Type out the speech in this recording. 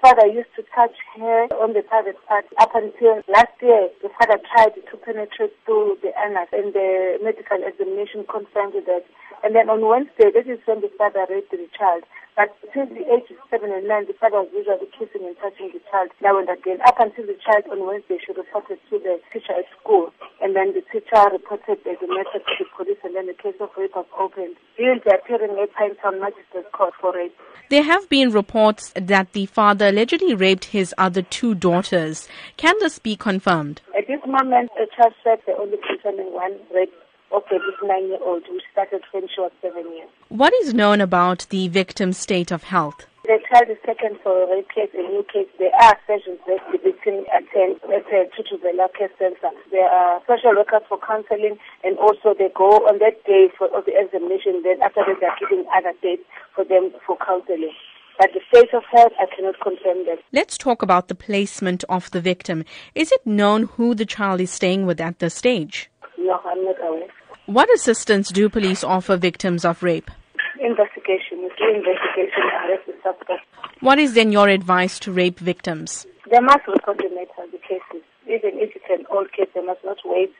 father used to touch her on the private part up until last year. The father tried to penetrate through the anus and the medical examination confirmed that. And then on Wednesday, this is when the father raped the child. But since the age of seven and nine, the father was usually kissing and touching the child now and again. Up until the child on Wednesday, she reported to the teacher at school. And then the teacher reported the matter to the then the case of rape was opened. He will be appearing at Pinetown Magistrates Court for rape. There have been reports that the father allegedly raped his other two daughters. Can this be confirmed? At this moment, the child said they only concerning one rape of a this nine-year-old, which started when she was seven years. What is known about the victim's state of health? The child is taken for a rape case, a new case. There are sessions that uh, the victim attends at a Thuthuzela Care Center. There are social workers for counseling and also they go on that day for of the examination. Then after that, they are giving other dates for them for counseling. But the state of health, I cannot confirm that. Let's talk about the placement of the victim. Is it known who the child is staying with at this stage? No, I'm not aware. What assistance do police offer victims of rape? Investigation. Investigation, arrest the suspect. What is then your advice to rape victims? They must report the matter, the cases. Even if it's an old case, they must not wait